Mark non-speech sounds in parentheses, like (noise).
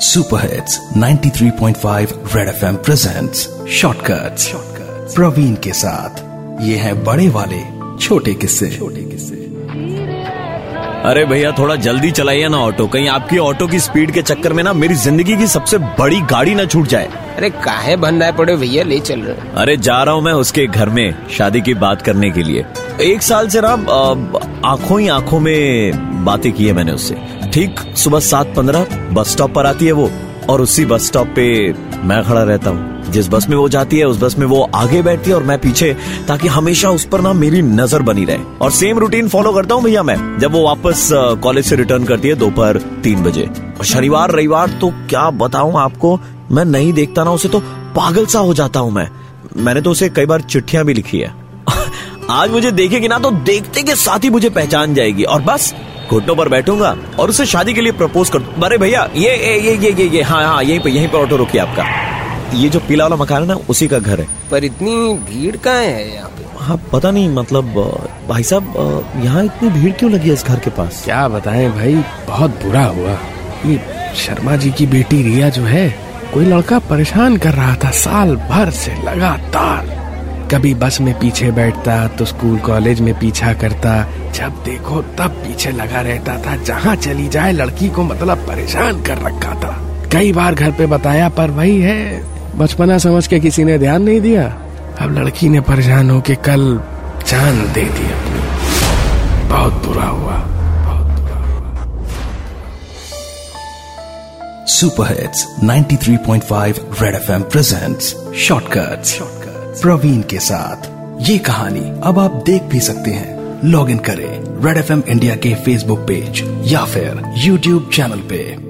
Super hits 93.5 red FM presents shortcuts Praveen के साथ। ये है बड़े वाले छोटे किस्से। छोटे किस्से। अरे भैया थोड़ा जल्दी चलाइए ना ऑटो। कहीं आपकी ऑटो की स्पीड के चक्कर में ना मेरी ज़िंदगी की सबसे बड़ी गाड़ी ना छूट जाए। अरे काहे बनना पड़े भैया? ले चल। रहे अरे जा रहा हूँ मैं उसके घर में शादी की बात करने के लिए। एक साल से ना आँखों ही आँखों में बातें की है मैंने उससे। ठीक, सुबह सात पंद्रह, बस स्टॉप पर आती है वो। और उसी बस स्टॉप पे मैं खड़ा रहता हूँ। जिस बस में वो जाती है, उस बस में वो आगे बैठती है और मैं पीछे, ताकि हमेशा उस पर ना मेरी नज़र बनी रहे। और सेम रूटीन फॉलो करता हूँ भैया मैं, जब वो वापस कॉलेज से रिटर्न करती है दोपहर तीन बजे। और शनिवार, रविवार तो क्या बताऊँ आपको, मैं नहीं देखता ना उसे तो पागल सा हो जाता हूँ मैं। मैंने तो उसे कई बार चिट्ठियाँ भी लिखी है। (laughs) आज मुझे देखेगी ना तो देखते के साथ ही मुझे पहचान जाएगी। और बस घुटनों पर बैठूँगा और उसे शादी के लिए प्रपोज कर। अरे भैया ये ये ये ये ये, ये हाँ हाँ यहीं पे यहीं पे ऑटो रुकिए आपका। ये जो पीला वाला मकान है ना उसी का घर है। पर इतनी भीड़ कहाँ है यहाँ पे? हाँ पता नहीं मतलब भाई साहब यहाँ इतनी भीड़ क्यों लगी है इस घर के पास? क्या बताएँ भाई बहुत बुरा हुआ। ये शर्मा जी की बेटी रिया जो है कोई लड़का परेशान कर रहा था साल भर से लगातार। कभी बस में पीछे बैठता तो स्कूल कॉलेज में पीछा करता। जब देखो तब पीछे लगा रहता था। जहाँ चली जाए लड़की को मतलब परेशान कर रखा था। कई बार घर पे बताया पर वही है बचपना समझ के किसी ने ध्यान नहीं दिया। अब लड़की ने परेशान होके कल जान दे दी अपनी। बहुत बुरा हुआ बहुत बुरा हुआ। Super hits 93.5 red FM presents shortcuts Praveen के साथ। ये कहानी अब आप देख भी सकते हैं। लॉग इन करें रेड एफएम इंडिया के फेसबुक पेज या फिर यूट्यूब चैनल पे।